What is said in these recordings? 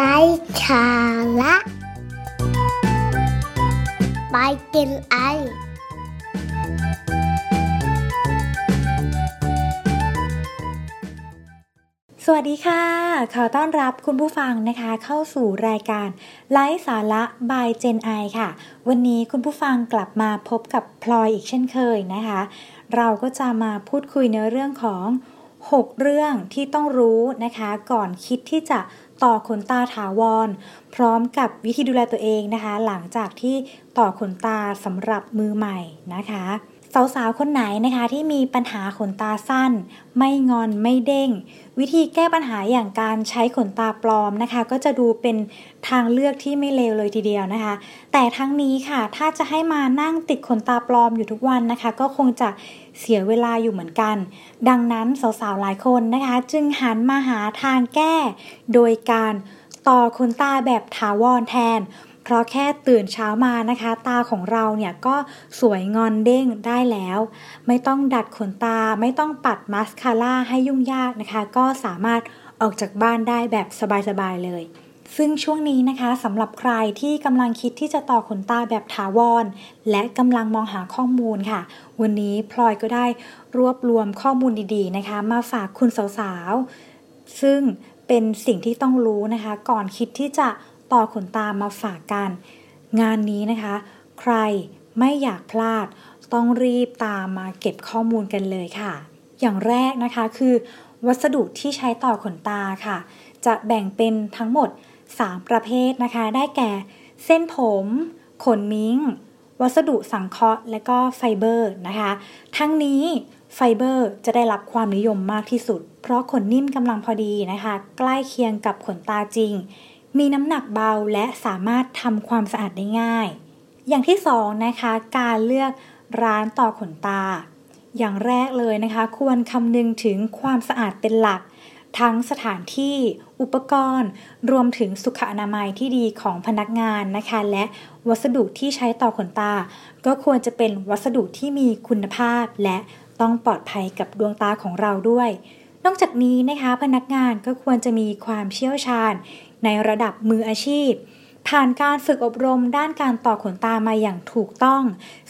ไร้สาระไปกินไอ สวัสดีค่ะ ขอต้อนรับคุณผู้ฟังนะคะ เข้าสู่รายการไลฟ์สาระ by Gen I ค่ะ วันนี้คุณผู้ฟังกลับมาพบกับพลอยอีกเช่นเคยนะคะ เราก็จะมาพูดคุยในเรื่องของ 6 เรื่องที่ต้องรู้นะคะ ก่อนคิดที่จะ ต่อขนตาถาวร พร้อมกับวิธีดูแลตัวเองนะคะ หลังจากที่ต่อขนตาสำหรับมือใหม่นะคะ สาวๆ คนไหนนะคะที่มีปัญหาขนตาสั้น ไม่งอนไม่เด้ง วิธีแก้ปัญหาอย่างการใช้ขนตาปลอมนะคะ ก็จะดูเป็นทางเลือกที่ไม่เลวเลยทีเดียวนะคะ แต่ทั้งนี้ค่ะถ้าจะให้มานั่งติดขนตาปลอมอยู่ทุกวันนะคะ ก็คงจะเสียเวลาอยู่เหมือนกัน ดังนั้นสาวๆ หลายคนนะคะ จึงหันมาหาทางแก้ โดยการต่อขนตาแบบถาวรแทน เพราะแค่ตื่นเช้ามานะคะ ตาของเราเนี่ยก็สวยงอนเด้งได้แล้ว ไม่ต้องดัดขนตา ไม่ต้องปัดมาสคาร่าให้ยุ่งยากนะคะ ก็สามารถออกจากบ้านได้แบบสบายๆเลยซึ่งช่วงนี้นะคะสำหรับใครที่กำลังคิดที่จะต่อขนตาแบบถาวร และกำลังมองหาข้อมูลค่ะ วันนี้พลอยก็ได้รวบรวมข้อมูลดีๆนะคะ มาฝากคุณสาวๆ ซึ่งเป็นสิ่งที่ต้องรู้นะคะ ก่อนคิดที่จะ ต่อขนตามาฝากกัน งานนี้นะคะ ใครไม่อยากพลาด ต้องรีบตามมาเก็บข้อมูลกันเลยค่ะ อย่างแรกนะคะคือ วัสดุที่ใช้ต่อขนตาค่ะ จะแบ่งเป็นทั้งหมด 3 ประเภทนะคะ ได้แก่ เส้นผม ขนมิงค์ วัสดุสังเคราะห์ และก็ไฟเบอร์นะคะ ทั้งนี้ไฟเบอร์จะได้รับความนิยมมากที่สุด เพราะขนนิ่มกำลังพอดีนะคะ ใกล้เคียงกับขนตาจริง มีน้ำหนักเบาและสามารถทำความสะอาดได้ง่าย อย่างที่สองนะคะ การเลือกร้านต่อขนตา อย่างแรกเลยนะคะ ควรคำนึงถึงความสะอาดเป็นหลัก ทั้งสถานที่ อุปกรณ์ รวมถึงสุขอนามัยที่ดีของพนักงานนะคะ และวัสดุที่ใช้ต่อขนตา ก็ควรจะเป็นวัสดุที่มีคุณภาพและต้องปลอดภัยกับดวงตาของเราด้วย นอกจากนี้นะคะพนักงานก็ควรจะมีความเชี่ยวชาญ ในระดับมืออาชีพ ผ่านการฝึกอบรมด้านการต่อขนตามาอย่างถูกต้อง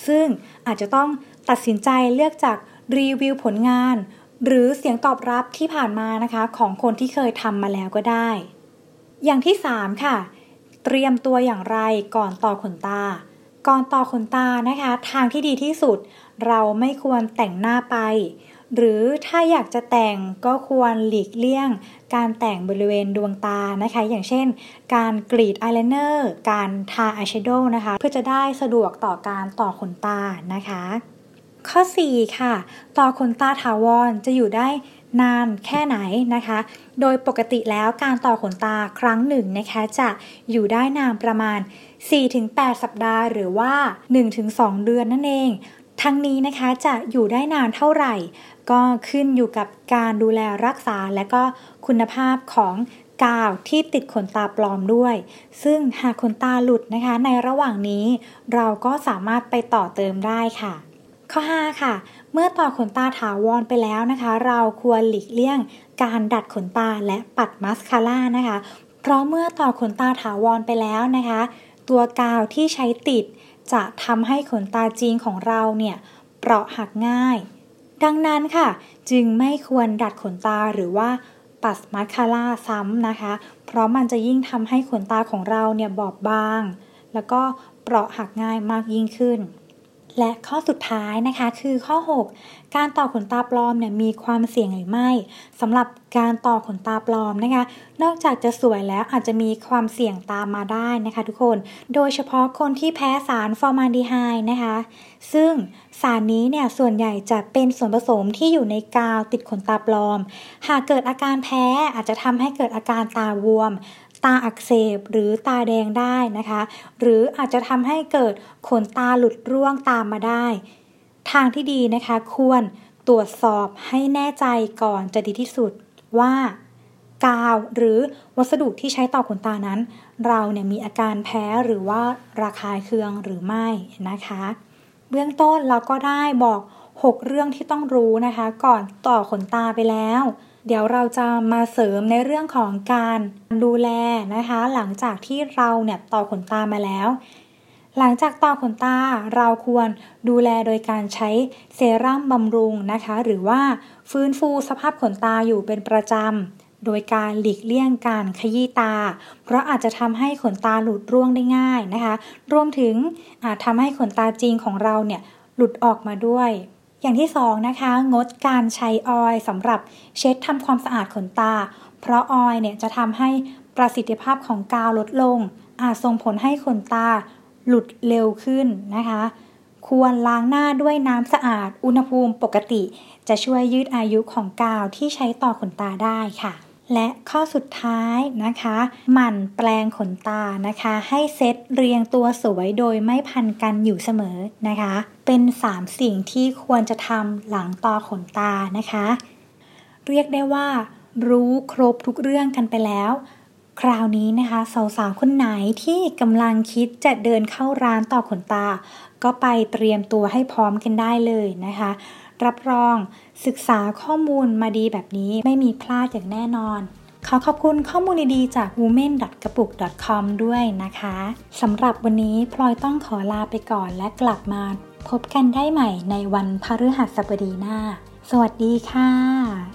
ซึ่งอาจจะต้องตัดสินใจเลือกจากรีวิวผลงาน หรือเสียงตอบรับที่ผ่านมานะคะของคนที่เคยทำมาแล้วก็ได้ อย่างที่ 3 ค่ะ เตรียมตัวอย่างไรก่อนต่อขนตา ก่อนต่อขนตานะคะ ทางที่ดีที่สุด เราไม่ควรแต่งหน้าไป หรือถ้าอยากจะแต่งก็ควรหลีกเลี่ยง การแต่งบริเวณดวงตานะคะ อย่างเช่น การกรีดอายไลเนอร์การทาอายแชโดว์นะคะ เพื่อจะได้สะดวกต่อการต่อขนตานะคะ ข้อ 4 ค่ะ ต่อขนตาถาวรจะอยู่ได้นานแค่ไหนนะคะ โดยปกติแล้วการต่อขนตาครั้งหนึ่งนะคะจะอยู่ได้นานประมาณ 4-8 สัปดาห์หรือว่า 1-2 เดือนนั่นเอง ทั้งนี้นะคะจะอยู่ได้นานเท่าไหร่ ก็ขึ้นอยู่กับการดูแลรักษาและก็คุณภาพของกาวที่ติดขนตาปลอมด้วย ซึ่งหากขนตาหลุดนะคะ ในระหว่างนี้ เราก็สามารถไปต่อเติมได้ค่ะ ข้อ 5 ค่ะ เมื่อต่อขนตาถาวรไปแล้วนะคะ เราควรหลีกเลี่ยง การดัดขนตาและปัดมาสคาร่านะคะ เพราะเมื่อต่อขนตาถาวรไปแล้วนะคะ ตัวกาวที่ใช้ติด จะทำให้ขนตาจีนของเราเนี่ยเปราะหักง่าย ดังนั้นค่ะ จึงไม่ควรดัดขนตาหรือว่าปัดมาคาร่าซ้ำนะคะ เพราะมันจะยิ่งทำให้ขนตาของเราเนี่ยบอบบาง แล้วก็เปราะหักง่ายมากยิ่งขึ้น และข้อสุดท้ายนะคะคือข้อ 6 การต่อขนตาปลอมเนี่ยมีความเสี่ยงหรือไม่สำหรับการต่อขนตาปลอมนะคะ นอกจากจะสวยแล้วอาจจะมีความเสี่ยงตามมาได้นะคะทุกคน โดยเฉพาะคนที่แพ้สารฟอร์มาลดีไฮด์นะคะ ซึ่งสารนี้เนี่ยส่วนใหญ่จะเป็นส่วนผสมที่อยู่ในกาวติดขนตาปลอม หากเกิดอาการแพ้อาจจะทำให้เกิดอาการตาบวม ตาอักเสบหรือตาแดงได้นะคะ หรืออาจจะทำให้เกิดขนตาหลุดร่วงตามมาได้ ทางที่ดีนะคะ ควรตรวจสอบให้แน่ใจก่อนจะดีที่สุดว่ากาวหรือวัสดุที่ใช้ต่อขนตานั้น เราเนี่ยมีอาการแพ้หรือว่าระคายเคืองหรือไม่นะคะ เบื้องต้นเราก็ได้บอก 6 เรื่องที่ต้องรู้นะคะ ก่อนต่อขนตาไปแล้ว เดี๋ยวเราจะมาเสริมในเรื่องของการดูแลนะคะ หลังจากที่เราเนี่ยต่อขนตามาแล้ว หลังจากต่อขนตาเราควรดูแลโดยการใช้เซรั่มบำรุงนะคะ หรือว่าฟื้นฟูสภาพขนตาอยู่เป็นประจำโดยการหลีกเลี่ยงการขยี้ตา เพราะอาจจะทำให้ขนตาหลุดร่วงได้ง่ายนะคะ รวมถึงอาจทำให้ขนตาจริงของเราเนี่ยหลุดออกมาด้วย อย่างที่สองนะคะ งดการใช้ออยล์สำหรับเช็ดทำความสะอาดขนตา เพราะออยล์เนี่ยจะทำให้ประสิทธิภาพของกาวลดลง อาจส่งผลให้ขนตาหลุดเร็วขึ้นนะคะ ควรล้างหน้าด้วยน้ำสะอาด อุณหภูมิปกติ จะช่วยยืดอายุของกาวที่ใช้ต่อขนตาได้ค่ะ และข้อสุดท้ายนะคะหมั่นแปลงขนตานะคะ ให้เซตเรียงตัวสวยโดยไม่พันกันอยู่เสมอนะคะ เป็น 3 สิ่งที่ควรจะทำหลังต่อขนตานะคะ เรียกได้ว่า รู้ครบทุกเรื่องกันไปแล้ว คราวนี้นะคะสาวๆคนไหนที่กำลังคิดจะเดินเข้าร้านต่อขนตา ก็ไปเตรียมตัวให้พร้อมกันได้เลยนะคะ รับรอง ศึกษาข้อมูลมาดีแบบนี้ไม่มีพลาดอย่างแน่นอน ขอขอบคุณข้อมูลดีๆจาก women กระปุก .com ด้วยนะคะสำหรับวันนี้พลอยต้องขอลาไปก่อนและกลับมา พบกันได้ใหม่ในวันพฤหัสบดีหน้า สวัสดีค่ะ